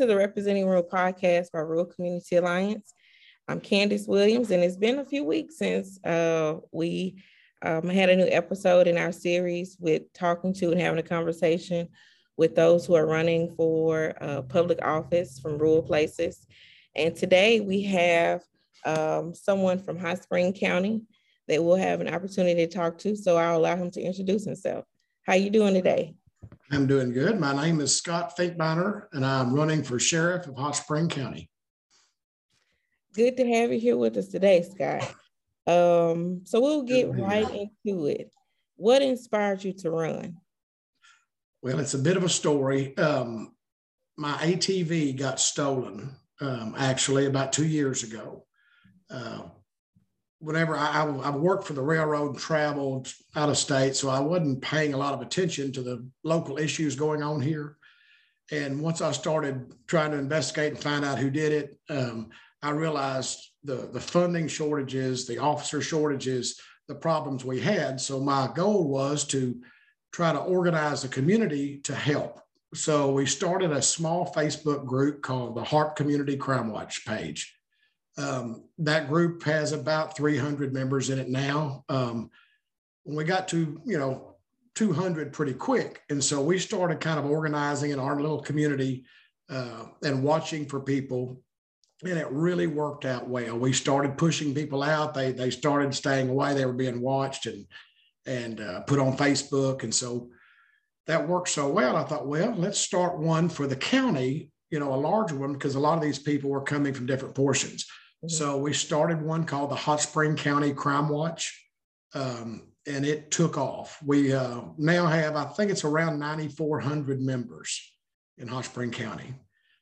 To the Representing Rural podcast by Rural Community Alliance. I'm Candice Williams, and it's been a few weeks since uh, we um, had a new episode in our series with talking to and having a conversation with those who are running for uh, public office from rural places. And today we have um, someone from Hot Spring County that we'll have an opportunity to talk to. So I'll allow him to introduce himself. How you doing today? I'm doing good. My name is Scott Finkbeiner, and I'm running for sheriff of Hot Spring County. Good to have you here with us today, Scott. Um, so we'll get right into it. What inspired you to run? Well, it's a bit of a story. Um, my ATV got stolen um, actually about two years ago. Uh, whenever I, I, worked for the railroad and traveled out of state, so I wasn't paying a lot of attention to the local issues going on here. And once I started trying to investigate and find out who did it, um, I realized the, the funding shortages, the officer shortages, the problems we had. So my goal was to try to organize the community to help. So we started a small Facebook group called the Harp Community Crime Watch page. Um, that group has about 300 members in it now. Um, we got to, you know, 200 pretty quick. And so we started kind of organizing in our little community uh, and watching for people. And it really worked out well. We started pushing people out. They, they started staying away. They were being watched and, and uh, put on Facebook. And so that worked so well. I thought, well, let's start one for the county, you know, a larger one, because a lot of these people were coming from different portions. Mm-hmm. So we started one called the Hot Spring County Crime Watch, um, and it took off. We uh, now have, I think it's around 9,400 members in Hot Spring County.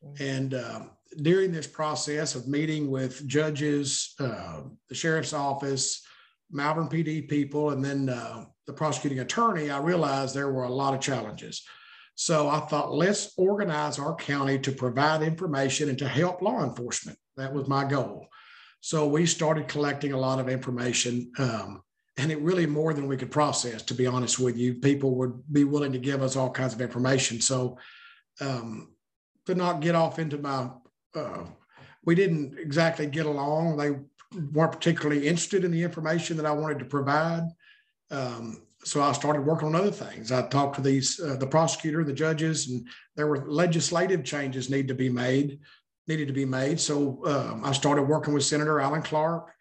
Mm-hmm. And uh, during this process of meeting with judges, uh, the sheriff's office, Malvern PD people, and then uh, the prosecuting attorney, I realized there were a lot of challenges. So I thought, let's organize our county to provide information and to help law enforcement. That was my goal. So we started collecting a lot of information, um, and it really more than we could process. To be honest with you, people would be willing to give us all kinds of information. So um, to not get off into my, uh, we didn't exactly get along. They weren't particularly interested in the information that I wanted to provide. Um, so I started working on other things. I talked to these uh, the prosecutor, the judges, and there were legislative changes need to be made needed to be made. So um, I started working with Senator Alan Clark.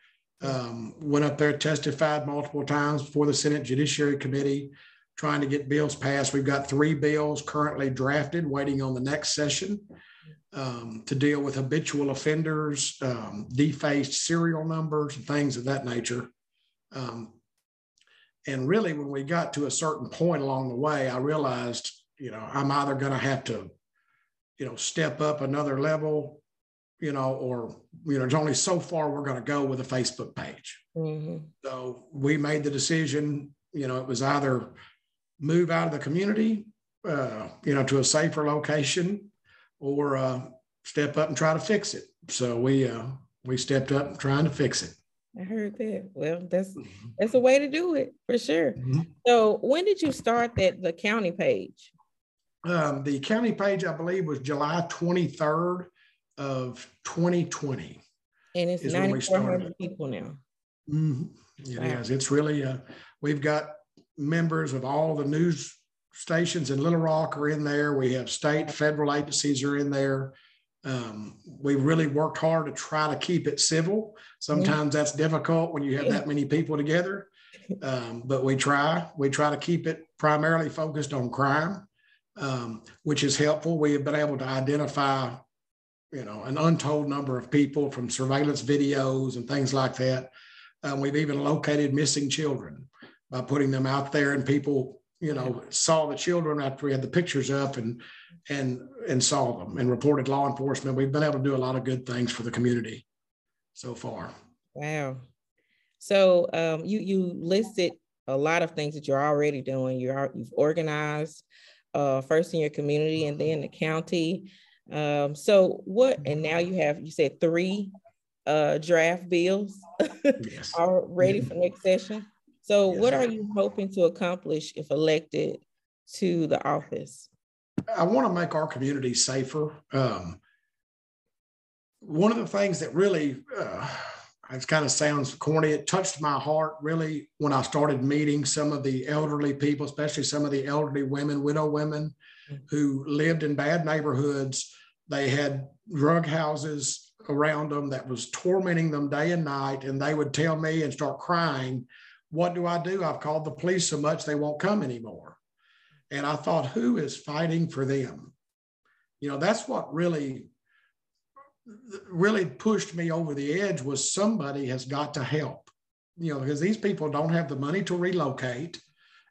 Um, went up there, testified multiple times before the Senate Judiciary Committee, trying to get bills passed. We've got three bills currently drafted, waiting on the next session um, to deal with habitual offenders, um, defaced serial numbers, and things of that nature. Um, and really, when we got to a certain point along the way, I realized, you know, I'm either going to have to you know, step up another level, you know, or, you know, there's only so far we're going to go with a Facebook page. Mm-hmm. So we made the decision, you know, it was either move out of the community, uh, you know, to a safer location or uh, step up and try to fix it. So we, uh, we stepped up trying to fix it. I heard that. Well, that's that's a way to do it for sure. Mm-hmm. So, when did you start that the county page? Um, the county page, I believe, was July 23rd of 2020. And it's 9,400 people now. Mm-hmm. It wow. is. It's really, uh, we've got members of all the news stations in Little Rock are in there. We have state, federal agencies are in there. Um, we really worked hard to try to keep it civil. Sometimes that's difficult when you have that many people together, um, but we try. We try to keep it primarily focused on crime um, which is helpful. We have been able to identify, you know, an untold number of people from surveillance videos and things like that. Um, we've even located missing children by putting them out there, and people, you know, saw the children after we had the pictures up and and and saw them and reported law enforcement. We've been able to do a lot of good things for the community so far. Wow. So um, you you listed a lot of things that you're already doing. You're you've organized uh, first in your community and then the county. Um, so what, and now you have, you said three uh, draft bills yes. are ready for next session. So yes. what are you hoping to accomplish if elected to the office? I want to make our community safer. Um, one of the things that really, uh, it kind of sounds corny, it touched my heart really when I started meeting some of the elderly people, especially some of the elderly women, widow women mm. who lived in bad neighborhoods. They had drug houses around them that was tormenting them day and night. And they would tell me and start crying, What do I do? I've called the police so much they won't come anymore. And I thought, Who is fighting for them? You know, that's what really really pushed me over the edge was somebody has got to help. You know because these people don't have the money to relocate.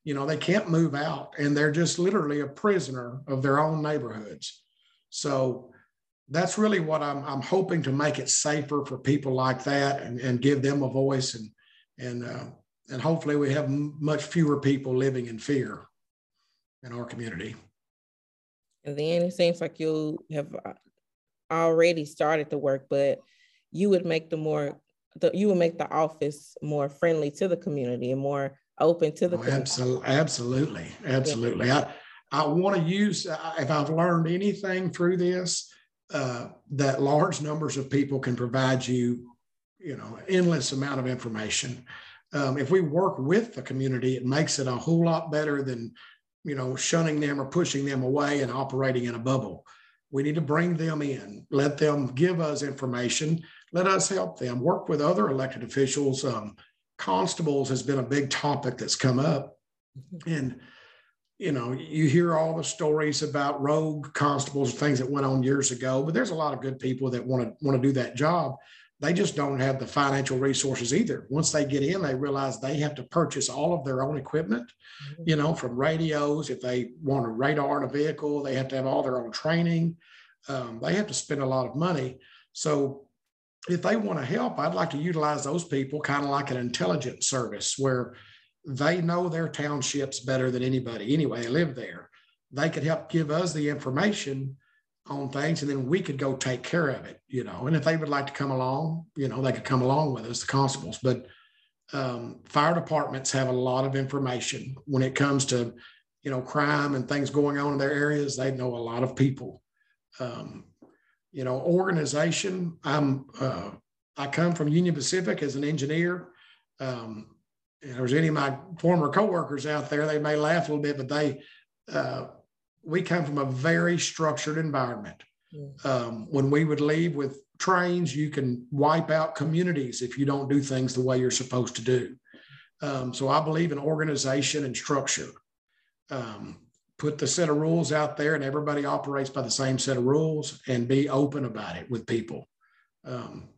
You know they can't move out and they're just literally a prisoner of their own neighborhoods. So that's really what I'm, I'm hoping to make it safer for people like that and, and give them a voice and and uh, and hopefully we have much fewer people living in fear in our community. And then it seems like you have uh, already started the work, but you would make the more the, you would make the office more friendly to the community and more open to the oh, absolutely absolutely absolutely yeah. i i want to use if i've learned anything through this uh, that large numbers of people can provide you, you know, endless amount of information. Um, if we work with the community, it makes it a whole lot better than, you know, shunning them or pushing them away and operating in a bubble. We need to bring them in, let them give us information, let us help them, work with other elected officials. Um, constables has been a big topic that's come up. Mm-hmm. And you know, you hear all the stories about rogue constables, things that went on years ago, but there's a lot of good people that want to want to do that job. They just don't have the financial resources either. Once they get in, they realize they have to purchase all of their own equipment, mm-hmm. you know, from radios. If they want a radar in a vehicle, they have to have all their own training. Um, they have to spend a lot of money. So if they want to help, I'd like to utilize those people kind of like an intelligence service where they know their townships better than anybody anyway. They live there. They could help give us the information on things and then we could go take care of it, you know. And if they would like to come along, you know, they could come along with us, the constables. But um, fire departments have a lot of information when it comes to, you know, crime and things going on in their areas. They know a lot of people. Um, you know, organization. I'm uh, I come from Union Pacific as an engineer. Um, if there's any of my former coworkers out there, they may laugh a little bit, but they, uh, we come from a very structured environment. Um, when we would leave with trains, you can wipe out communities if you don't do things the way you're supposed to do. Um, so I believe in organization and structure. Um, put the set of rules out there, and everybody operates by the same set of rules, and be open about it with people. Um,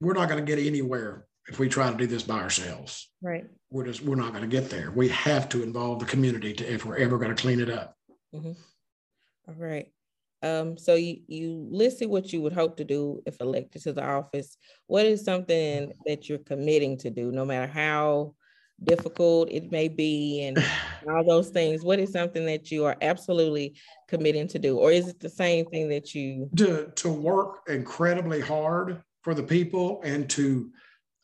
we're not going to get anywhere if we try to do this by ourselves. Right. We're just we're not going to get there. We have to involve the community to if we're ever going to clean it up. Mm-hmm. All right. Um, so you, you listed what you would hope to do if elected to the office. What is something that you're committing to do, no matter how difficult it may be and all those things? What is something that you are absolutely committing to do? Or is it the same thing that you to to work incredibly hard for the people and to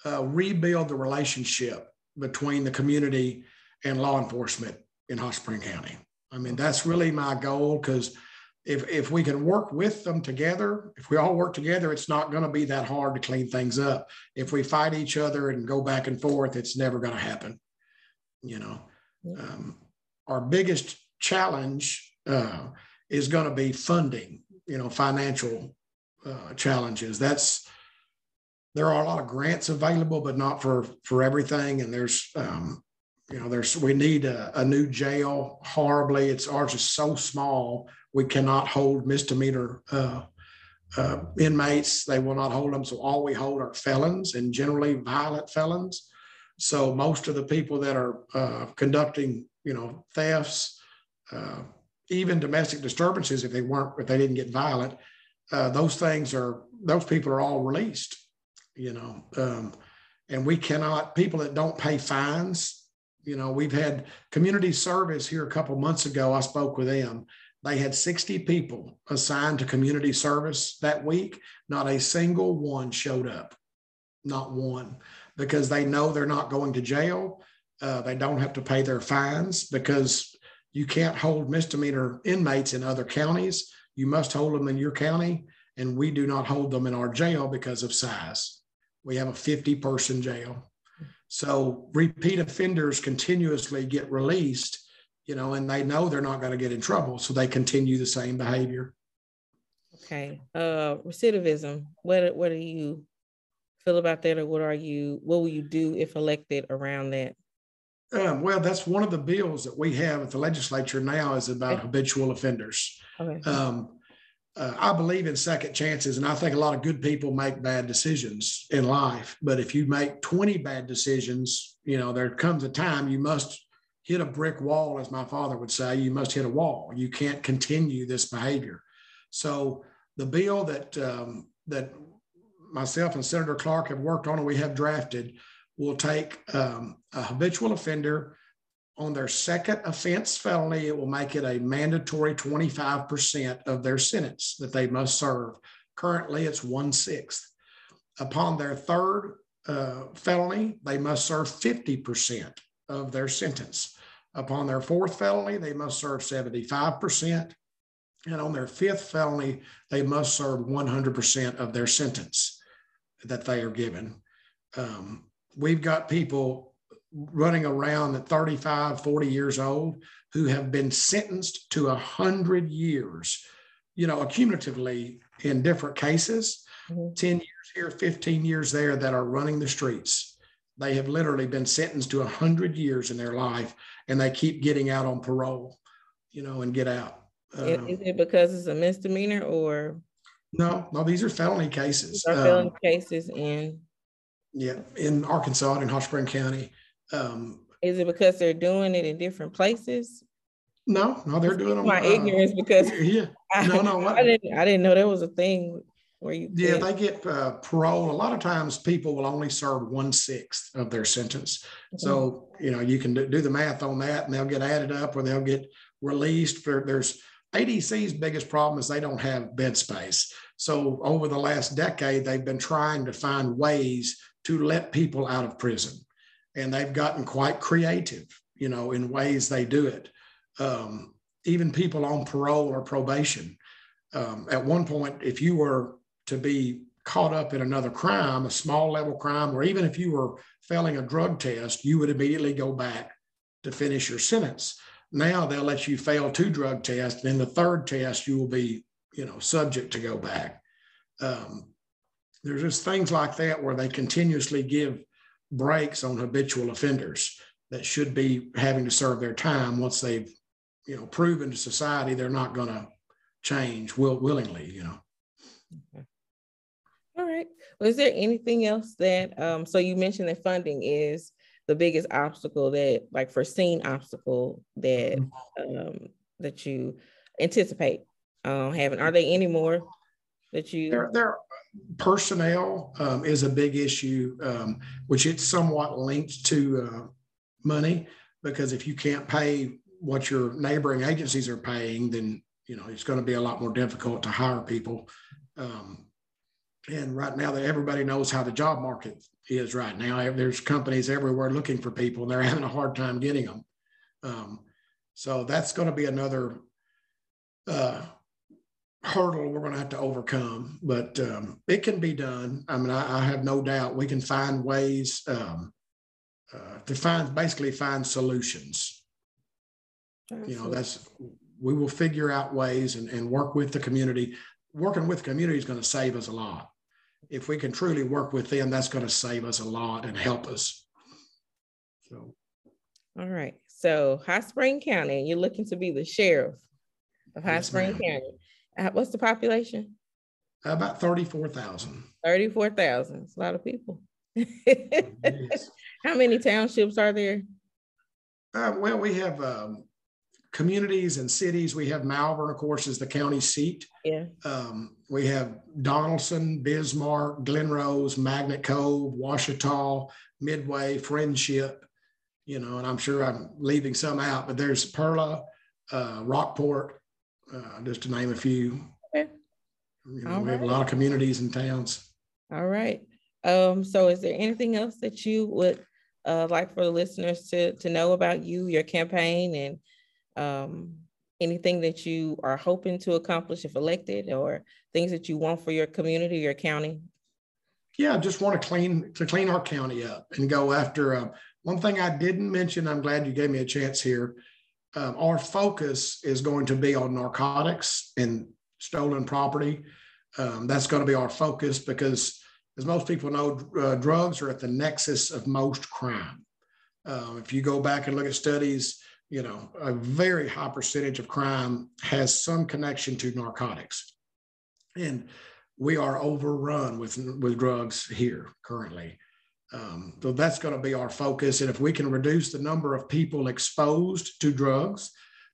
uh, rebuild the relationship between the community and law enforcement in Hot Spring County. I mean, that's really my goal because if, if we can work with them together, if we all work together, it's not going to be that hard to clean things up. If we fight each other and go back and forth, it's never going to happen. You know, um, our biggest challenge uh, is going to be funding, you know, financial uh, challenges. That's there are a lot of grants available, but not for for everything. And there's um, you know there's we need a, a, new jail horribly. It's ours is so small we cannot hold misdemeanor uh, uh, inmates. They will not hold them. So all we hold are felons and generally violent felons. So most of the people that are uh, conducting you know thefts, uh, even domestic disturbances, if they weren't if they didn't get violent, uh, those things are those people are all released you know, um, and we cannot, people that don't pay fines, you know, we've had community service here a couple months ago. I spoke with them. They had 60 people assigned to community service that week. Not a single one showed up, not one, because they know they're not going to jail. Uh, they don't have to pay their fines because you can't hold misdemeanor inmates in other counties. You must hold them in your county, and we do not hold them in our jail because of size. We have a 50 person jail. So repeat offenders continuously get released, you know, and they know they're not going to get in trouble. So they continue the same behavior. Okay. Uh recidivism. What what do you feel about that or what are you what will you do if elected around that? Um, well, that's one of the bills that we have at the legislature now is about okay. habitual offenders. Okay. Um, uh, I believe in second chances, and I think a lot of good people make bad decisions in life. But if you make 20 bad decisions, you know, there comes a time you must hit a brick wall, as my father would say. You must hit a wall. You can't continue this behavior. So the bill that um, that myself and Senator Clark have worked on and we have drafted will take um, a habitual offender on their second offense felony, it will make it a mandatory 25% of their sentence that they must serve. Currently, it's one sixth. Upon their third uh, felony, they must serve 50% of their sentence. Upon their fourth felony, they must serve 75%. And on their fifth felony, they must serve 100% of their sentence that they are given. Um, we've got people running around at 35, 40 years old who have been sentenced to 100 years, you know, accumulatively in different cases, mm-hmm. 10 years here, 15 years there, that are running the streets. They have literally been sentenced to 100 years in their life and they keep getting out on parole, you know, and get out. Um, Is it because it's a misdemeanor or? No, no, these are felony cases. These are felony um, cases in? Yeah, in Arkansas, in Hot Spring County. Um, Is it because they're doing it in different places? No, no, they're doing them. My uh, ignorance because yeah, no, no, I, I, didn't, I didn't know there was a thing where you. Yeah, they get uh, parole. A lot of times, people will only serve one sixth of their sentence. Mm-hmm. So you know, you can do, do, the math on that, and they'll get added up, or they'll get released. For there's ADC's biggest problem is they don't have bed space. So over the last decade, they've been trying to find ways to let people out of prison and they've gotten quite creative, you know, in ways they do it. Um, even people on parole or probation. Um, at one point, if you were to be caught up in another crime, a small level crime, or even if you were failing a drug test, you would immediately go back to finish your sentence. Now they'll let you fail two drug tests, and in the third test, you will be, you know, subject to go back. Um, there's just things like that where they continuously give breaks on habitual offenders that should be having to serve their time once they've you know proven to society they're not going to change will willingly you know okay. all right well, is there anything else that um so you mentioned that funding is the biggest obstacle that like foreseen obstacle that mm-hmm. um that you anticipate um having are there any more that you there, there personnel um, is a big issue, um, which it's somewhat linked to uh, money because if you can't pay what your neighboring agencies are paying, then you know it's going to be a lot more difficult to hire people. Um, and right now, that everybody knows how the job market is right now. There's companies everywhere looking for people, and they're having a hard time getting them. Um, so that's going to be another uh, hurdle we're going to have to overcome, but um, it can be done. I mean, I, I, have no doubt we can find ways um, uh, to find basically find solutions. Absolutely. You know, that's we will figure out ways and, and work with the community. Working with the community is going to save us a lot. If we can truly work with them, that's going to save us a lot and help us. So, all right. So, Hot Spring County, you're looking to be the sheriff of Hot yes, Spring. County. Uh, what's the population? About 34,000. 34,000. It's a lot of people. How many townships are there? Uh, well, we have um, communities and cities. We have Malvern, of course, is the county seat. Yeah. Um, we have Donaldson, Bismarck, Glenrose, Magnet Cove, Ouachita, Midway, Friendship, you know, and I'm sure I'm leaving some out, but there's Perla, uh, Rockport, uh, just to name a few. Okay. You know, we right. have a lot of communities and towns. All right. Um, so is there anything else that you would uh, like for the listeners to, to know about you, your campaign, and um, anything that you are hoping to accomplish if elected or things that you want for your community, your county? Yeah, I just want to clean to clean our county up and go after. Uh, one thing I didn't mention, I'm glad you gave me a chance here. Um, our focus is going to be on narcotics and stolen property. Um, that's going to be our focus because, as most people know, uh, drugs are at the nexus of most crime. Uh, if you go back and look at studies, you know, a very high percentage of crime has some connection to narcotics. And we are overrun with, with drugs here currently. Um, so that's going to be our focus. And if we can reduce the number of people exposed to drugs,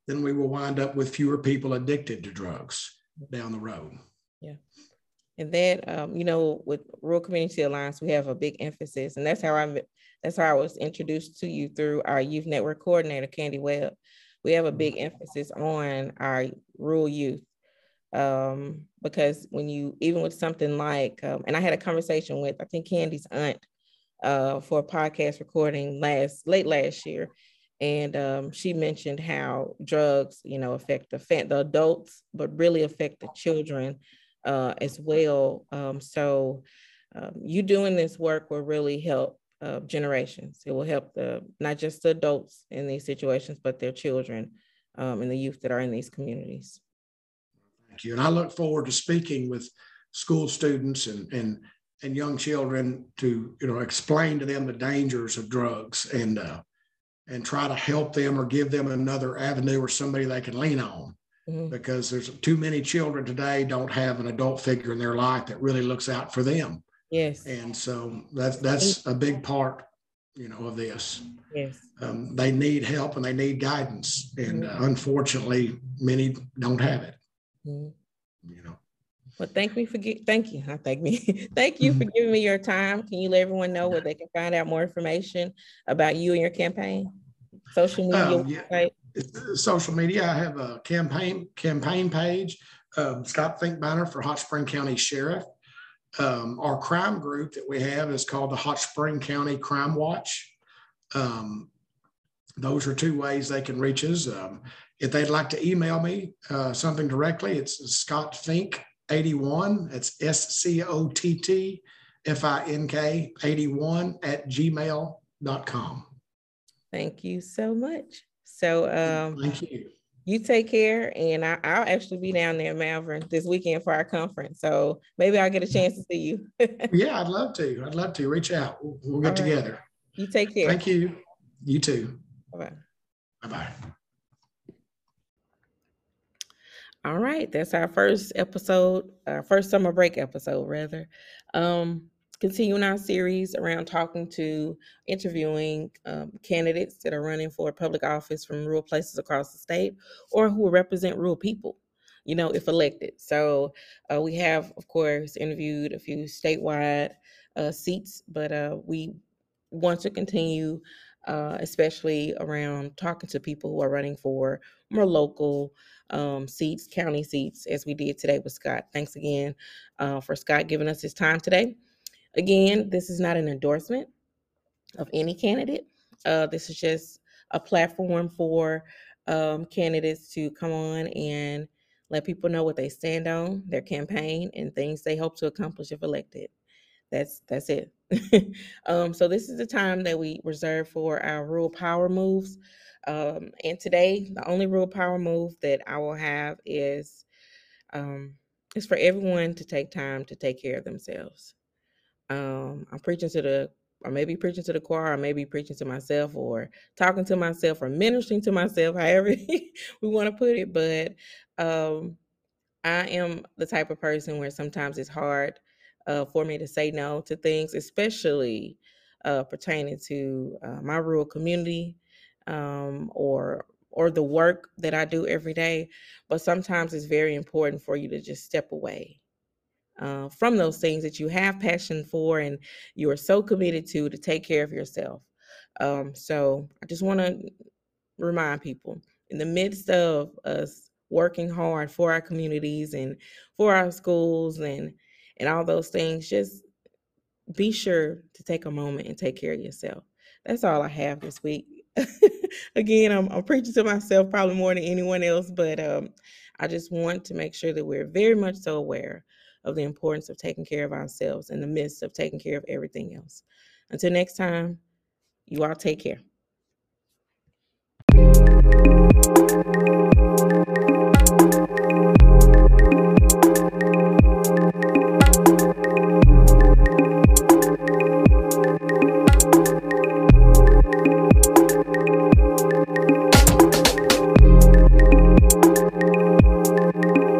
then we will wind up with fewer people addicted to drugs down the road. Yeah. And that, um, you know, with Rural Community Alliance, we have a big emphasis, and that's how I that's how I was introduced to you through our youth network coordinator, Candy Webb. We have a big emphasis on our rural youth um, because when you even with something like, um, and I had a conversation with I think Candy's aunt uh, for a podcast recording last late last year, and um, she mentioned how drugs, you know, affect the the adults, but really affect the children uh, as well. Um, so, um, you doing this work will really help uh, generations. It will help the not just the adults in these situations, but their children um, and the youth that are in these communities. Thank you, and I look forward to speaking with school students and and and young children to you know explain to them the dangers of drugs and uh, and try to help them or give them another avenue or somebody they can lean on. Mm-hmm. because there's too many children today don't have an adult figure in their life that really looks out for them. Yes. And so that's that's a big part you know of this. Yes. Um, they need help and they need guidance and mm-hmm. uh, unfortunately many don't have it. Mm-hmm. you know well, thank me for thank you. I thank me. thank you for giving me your time. Can you let everyone know where they can find out more information about you and your campaign? Social media. Um, yeah. Social media. I have a campaign campaign page. Um, Scott Finkbeiner for Hot Spring County Sheriff. Um, our crime group that we have is called the Hot Spring County Crime Watch. Um, those are two ways they can reach us. Um, if they'd like to email me uh, something directly, it's Scott Fink 81. That's S C O T T F I N K 81 at gmail.com. Thank you so much. So, um, thank you. You take care, and I, will actually be down there in Malvern this weekend for our conference. So maybe I'll get a chance to see you. yeah, I'd love to. I'd love to reach out. We'll, we'll get together. You take care. Thank you. You too. Bye bye. Bye bye. All right, that's our first episode, our first summer break episode, rather. Um, continuing our series around talking to, interviewing um, candidates that are running for public office from rural places across the state or who represent rural people, you know, if elected. So uh, we have, of course, interviewed a few statewide uh, seats, but uh, we want to continue, uh, especially around talking to people who are running for more local um, seats, county seats, as we did today with Scott. Thanks again uh, for Scott giving us his time today. Again, this is not an endorsement of any candidate. Uh, this is just a platform for um, candidates to come on and let people know what they stand on, their campaign, and things they hope to accomplish if elected. That's that's it. um, so this is the time that we reserve for our rural power moves. Um, and today, the only real power move that I will have is um, is for everyone to take time to take care of themselves. Um, I'm preaching to the, or maybe preaching to the choir, or maybe preaching to myself, or talking to myself, or ministering to myself, however we want to put it. But um, I am the type of person where sometimes it's hard uh, for me to say no to things, especially uh, pertaining to uh, my rural community um, or or the work that I do every day. But sometimes it's very important for you to just step away uh, from those things that you have passion for and you are so committed to to take care of yourself. Um, so I just want to remind people in the midst of us working hard for our communities and for our schools and and all those things, just be sure to take a moment and take care of yourself. That's all I have this week. again, I'm, I'm preaching to myself probably more than anyone else, but um, I just want to make sure that we're very much so aware of the importance of taking care of ourselves in the midst of taking care of everything else. Until next time, you all take care.